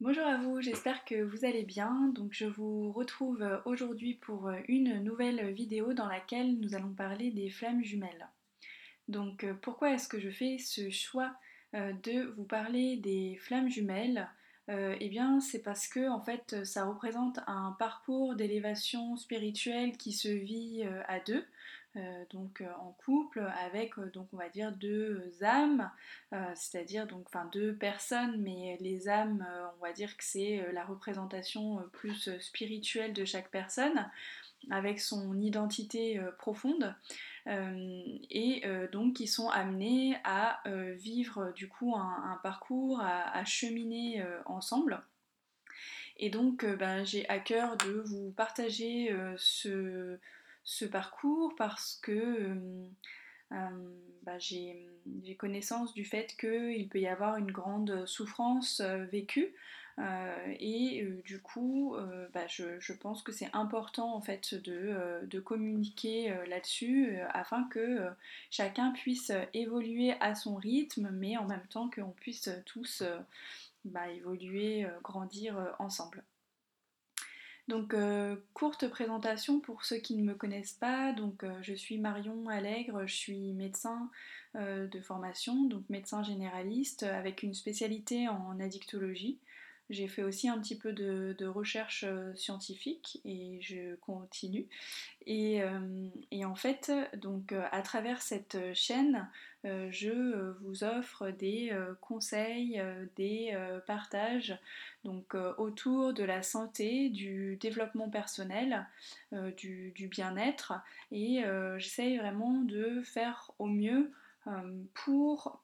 Bonjour à vous, j'espère que vous allez bien. Donc je vous retrouve aujourd'hui pour une nouvelle vidéo dans laquelle nous allons parler des flammes jumelles. Donc pourquoi est-ce que je fais ce choix euh, de vous parler des flammes jumelles? Euh, Eh bien c'est parce que en fait ça représente un parcours d'élévation spirituelle qui se vit euh, à deux. Euh, donc euh, en couple avec euh, donc on va dire deux âmes, c'est-à-dire donc enfin deux personnes, mais les âmes, on va dire que c'est la représentation plus spirituelle de chaque personne avec son identité profonde et donc qui sont amenés à vivre du coup un, parcours, à, cheminer ensemble. Et donc ben, j'ai à cœur de vous partager ce, ce parcours parce que euh, euh, bah, j'ai connaissance du fait qu'il peut y avoir une grande souffrance euh, vécue et du coup bah, je, pense que c'est important en fait de, communiquer là-dessus afin que chacun puisse évoluer à son rythme mais en même temps qu'on puisse tous bah, évoluer, grandir ensemble. Donc, euh, courte présentation pour ceux qui ne me connaissent pas. Donc, euh, je suis Marion Allègre, je suis médecin euh, de formation, donc médecin généraliste avec une spécialité en addictologie. J'ai fait aussi un petit peu de, recherche euh, scientifique et je continue. Et, euh, en fait, donc euh, à travers cette chaîne, je vous offre des conseils, des partages donc, autour de la santé, du développement personnel, du, du bien-être. Et j'essaye vraiment de faire au mieux pour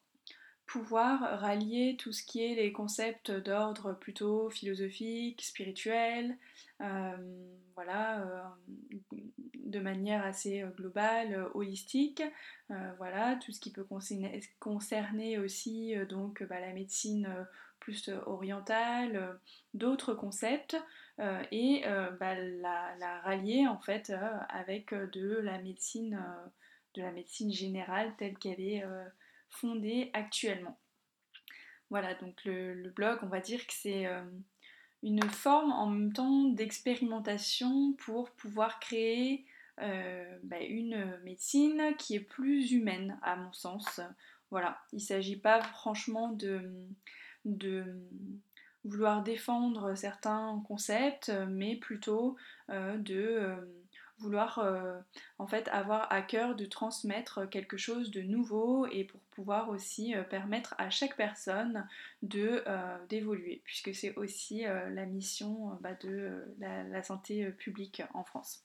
pouvoir rallier tout ce qui est les concepts d'ordre plutôt philosophique, spirituel, euh, voilà, euh, de manière assez globale, holistique, euh, voilà, tout ce qui peut concerner, aussi donc bah, la médecine plus orientale, d'autres concepts, et bah, la, la, rallier en fait avec de la médecine, de la médecine générale telle qu'elle est fondée actuellement. Voilà, donc le, blog, on va dire que c'est euh, une forme en même temps d'expérimentation pour pouvoir créer euh, bah, une médecine qui est plus humaine, à mon sens. Voilà, il ne s'agit pas franchement de, vouloir défendre certains concepts, mais plutôt euh, de vouloir euh, en fait avoir à cœur de transmettre quelque chose de nouveau et pour pouvoir aussi euh, permettre à chaque personne de euh, d'évoluer puisque c'est aussi la mission bah, de la, santé publique en France.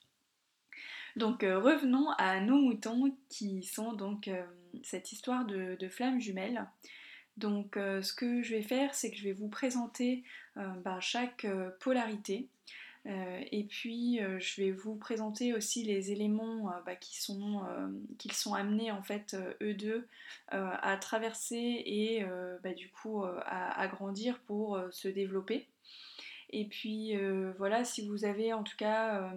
Donc revenons à nos moutons qui sont donc cette histoire de, flammes jumelles. Donc ce que je vais faire c'est que je vais vous présenter bah, chaque polarité et puis euh, je vais vous présenter aussi les éléments euh, bah, qui sont, qu'ils sont amenés en fait eux deux à traverser et bah, du coup à, grandir pour se développer. Et puis voilà, si vous avez en tout cas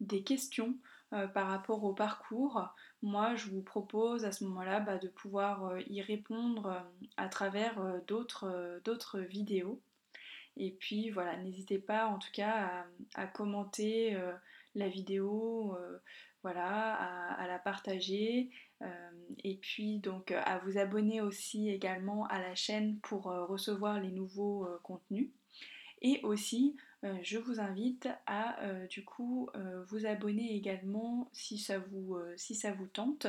des questions par rapport au parcours, moi je vous propose à ce moment-là bah, de pouvoir y répondre à travers d'autres vidéos. Et puis voilà, n'hésitez pas en tout cas à, commenter euh, la vidéo, euh, voilà, à, la partager. Euh, et puis donc à vous abonner aussi également à la chaîne pour recevoir les nouveaux contenus. Et aussi, je vous invite à du coup vous abonner également si ça vous, si ça vous tente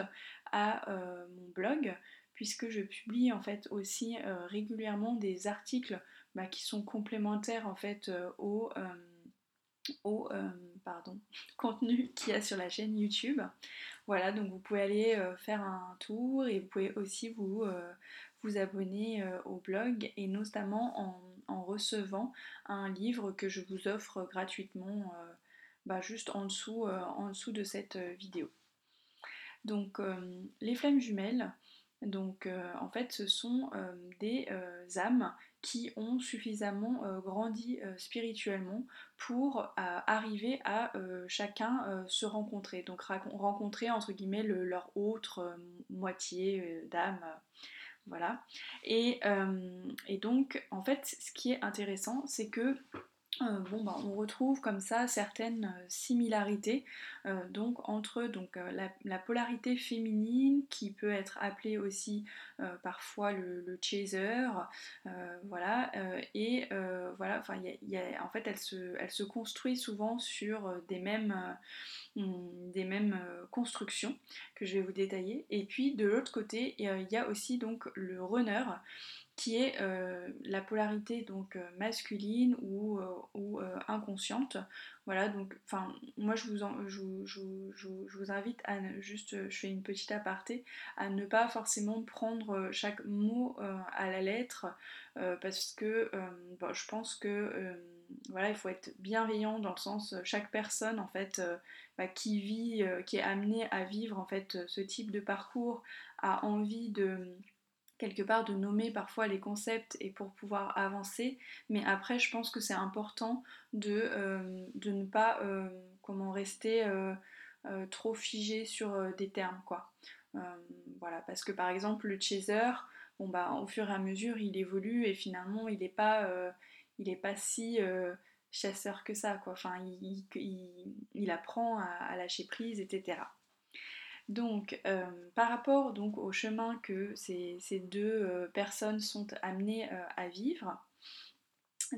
à mon blog puisque je publie en fait aussi régulièrement des articles bah, qui sont complémentaires en fait euh, au, euh, euh, contenu qu'il y a sur la chaîne YouTube. Voilà, donc vous pouvez aller faire un tour et vous pouvez aussi vous, abonner au blog et notamment en, recevant un livre que je vous offre gratuitement bah, juste en dessous, en dessous de cette vidéo. Donc les flammes jumelles, donc en fait ce sont des âmes qui ont suffisamment euh, grandi euh, spirituellement pour euh, arriver à chacun se rencontrer, donc rencontrer entre guillemets leur autre moitié d'âme. Voilà. Et, et donc, en fait, ce qui est intéressant, c'est que euh, bon, bah, on retrouve comme ça certaines euh, similarités euh, entre la, polarité féminine qui peut être appelée aussi parfois le, chaser, voilà, et voilà, enfin, en fait elle se, elle se construit souvent sur des mêmes, des mêmes constructions que je vais vous détailler. Et puis de l'autre côté, il y a aussi donc le runner qui est euh, la polarité donc euh, masculine ou, euh, inconsciente. Voilà, donc enfin moi je vous, je, vous invite à juste, je fais une petite aparté, à ne pas forcément prendre chaque mot à la lettre parce que je pense que voilà, il faut être bienveillant dans le sens chaque personne en fait bah, qui vit, qui est amenée à vivre en fait ce type de parcours a envie de quelque part de nommer parfois les concepts et pour pouvoir avancer, mais après je pense que c'est important de, euh, de, ne pas euh, comment rester euh, trop figé sur des termes quoi. voilà, parce que par exemple le chaser, bon bah au fur et à mesure il évolue et finalement il n'est pas, il pas si chasseur que ça quoi. Enfin il, apprend à lâcher prise, etc. Donc, euh, par rapport donc, au chemin que ces, deux euh, personnes sont amenées euh, à vivre,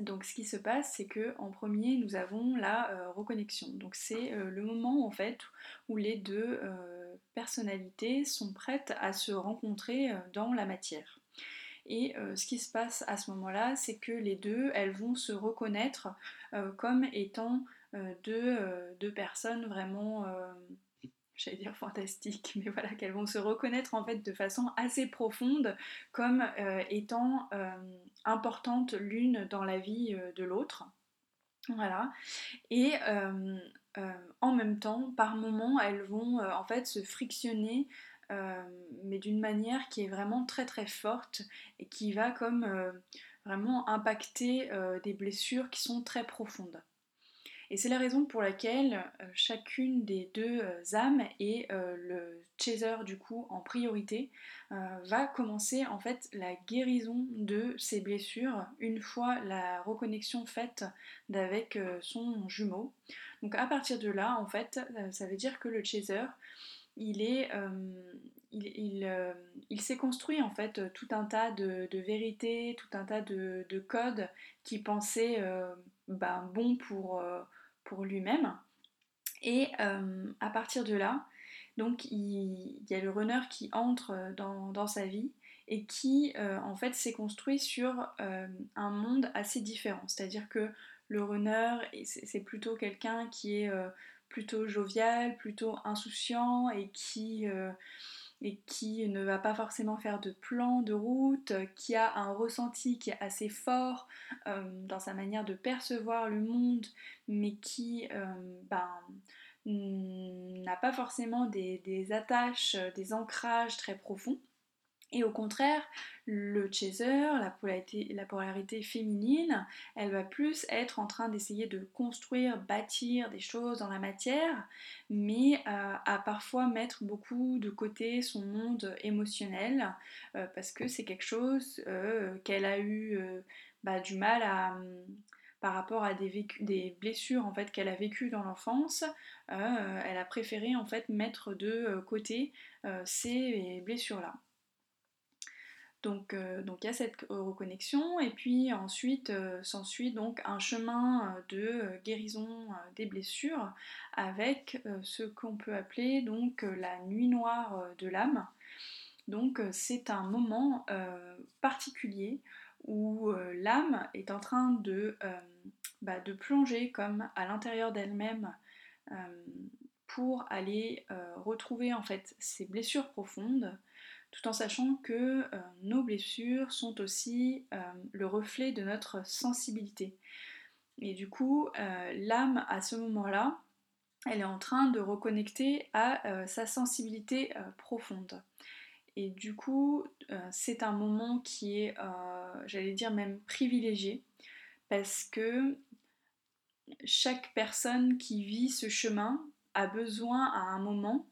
donc ce qui se passe, c'est que en premier, nous avons la reconnexion. Donc c'est le moment en fait où les deux personnalités sont prêtes à se rencontrer dans la matière. Et ce qui se passe à ce moment-là, c'est que les deux, elles vont se reconnaître comme étant deux, personnes vraiment j'allais dire fantastique, mais voilà, qu'elles vont se reconnaître en fait de façon assez profonde comme euh, étant euh, importantes l'une dans la vie euh, de l'autre. Voilà. Et en même temps, par moments, elles vont en fait se frictionner, mais d'une manière qui est vraiment très très forte et qui va comme vraiment impacter des blessures qui sont très profondes. Et c'est la raison pour laquelle euh, chacune des deux euh, âmes et euh, le chaser du coup en priorité va commencer en fait la guérison de ses blessures une fois la reconnexion faite avec son jumeau. Donc à partir de là en fait ça veut dire que le chaser il est il, s'est construit en fait tout un tas de, vérités, tout un tas de, codes qui pensaient ben, bon pour, pour lui-même. Et euh, à partir de là, donc il, y a le runner qui entre dans, sa vie et qui euh, en fait s'est construit sur euh, un monde assez différent. C'est-à-dire que le runner, c'est plutôt quelqu'un qui est plutôt jovial, plutôt insouciant et qui et qui ne va pas forcément faire de plan de route, qui a un ressenti qui est assez fort euh, dans sa manière de percevoir le monde, mais qui euh, ben, n'a pas forcément des, attaches, des ancrages très profonds. Et au contraire, le chaser, la polarité, la polarité, féminine, elle va plus être en train d'essayer de construire, bâtir des choses dans la matière, mais euh, à parfois mettre beaucoup de côté son monde émotionnel, euh, parce que c'est quelque chose euh, qu'elle a eu bah, du mal à par rapport à des, des blessures en fait qu'elle a vécues dans l'enfance, elle a préféré en fait mettre de côté ces blessures là. Euh, donc, il y a cette reconnexion et puis ensuite euh, s'ensuit donc un chemin euh, de guérison des blessures avec ce qu'on peut appeler donc la nuit noire de l'âme. Donc c'est un moment particulier où l'âme est en train de, bah, de plonger comme à l'intérieur d'elle-même pour aller retrouver en fait ses blessures profondes, tout en sachant que euh, nos blessures sont aussi euh, le reflet de notre sensibilité. Et du coup, euh, l'âme, à ce moment-là, elle est en train de reconnecter à sa sensibilité profonde. Et du coup, c'est un moment qui est, j'allais dire même privilégié, parce que chaque personne qui vit ce chemin a besoin à un moment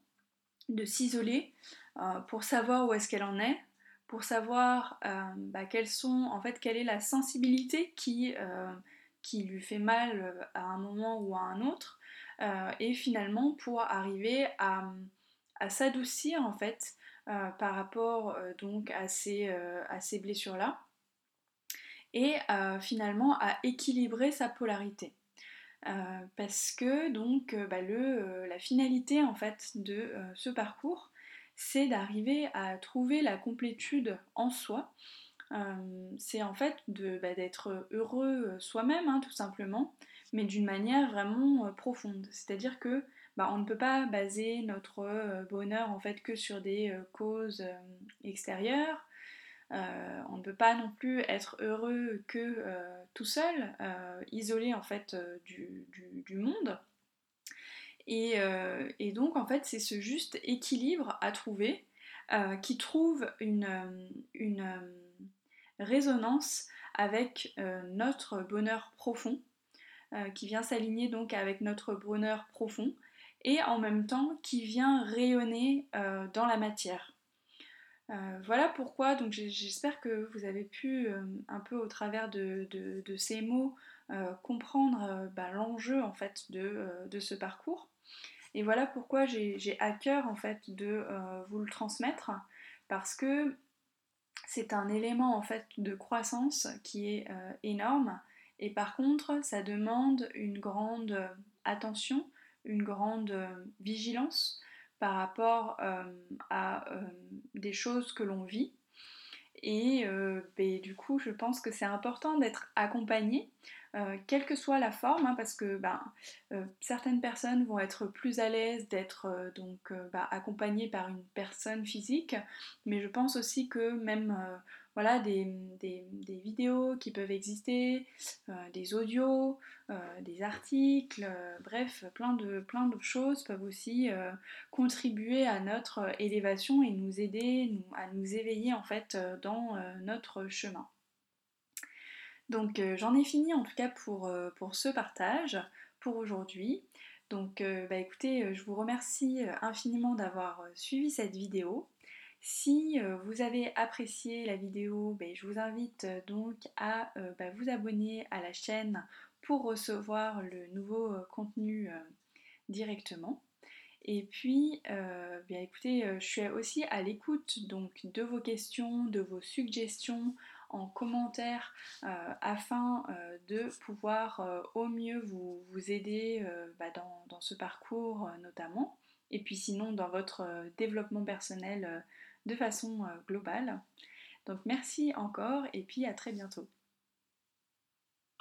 de s'isoler euh, pour savoir où est-ce qu'elle en est, pour savoir bah, sont, en fait, quelle est la sensibilité qui, qui lui fait mal à un moment ou à un autre, et finalement pour arriver à, à s'adoucir en fait par rapport donc à ces, à ces blessures-là et finalement à équilibrer sa polarité. Euh, parce que donc euh, bah, euh, la finalité en fait de ce parcours, c'est d'arriver à trouver la complétude en soi. c'est en fait bah, d'être heureux soi-même, hein, tout simplement, mais d'une manière vraiment profonde. C'est-à-dire que bah, on ne peut pas baser notre bonheur en fait que sur des causes extérieures. Euh, on ne peut pas non plus être heureux que euh, tout seul, euh, isolé en fait du, monde. Et, donc en fait c'est ce juste équilibre à trouver qui trouve une, résonance avec notre bonheur profond, qui vient s'aligner donc avec notre bonheur profond, et en même temps qui vient rayonner dans la matière. Euh, voilà pourquoi, donc j'espère que vous avez pu euh, un peu au travers de, ces mots euh, comprendre bah, l'enjeu en fait de, ce parcours. Et voilà pourquoi j'ai à cœur en fait de vous le transmettre parce que c'est un élément en fait de croissance qui est énorme et par contre ça demande une grande attention, une grande vigilance par rapport euh, à euh, des choses que l'on vit. Et euh, ben, du coup, je pense que c'est important d'être accompagné, quelle que soit la forme, hein, parce que ben, certaines personnes vont être plus à l'aise d'être donc ben, accompagnées par une personne physique, mais je pense aussi que même voilà, des, vidéos qui peuvent exister, euh, des audios, euh, des articles, euh, bref, plein de, plein de choses peuvent aussi contribuer à notre élévation et nous aider à nous éveiller en fait dans notre chemin. Donc j'en ai fini en tout cas pour, pour ce partage pour aujourd'hui. Donc bah, écoutez, je vous remercie infiniment d'avoir suivi cette vidéo. Si euh, vous avez apprécié la vidéo, ben, je vous invite euh, donc à euh, bah, vous abonner à la chaîne pour recevoir le nouveau contenu directement. Et puis, bien écoutez, je suis aussi à l'écoute donc de vos questions, de vos suggestions en commentaire afin de pouvoir au mieux vous, aider bah, dans, dans, ce parcours notamment. Et puis sinon dans votre développement personnel de façon euh, globale. Donc merci encore et puis à très bientôt.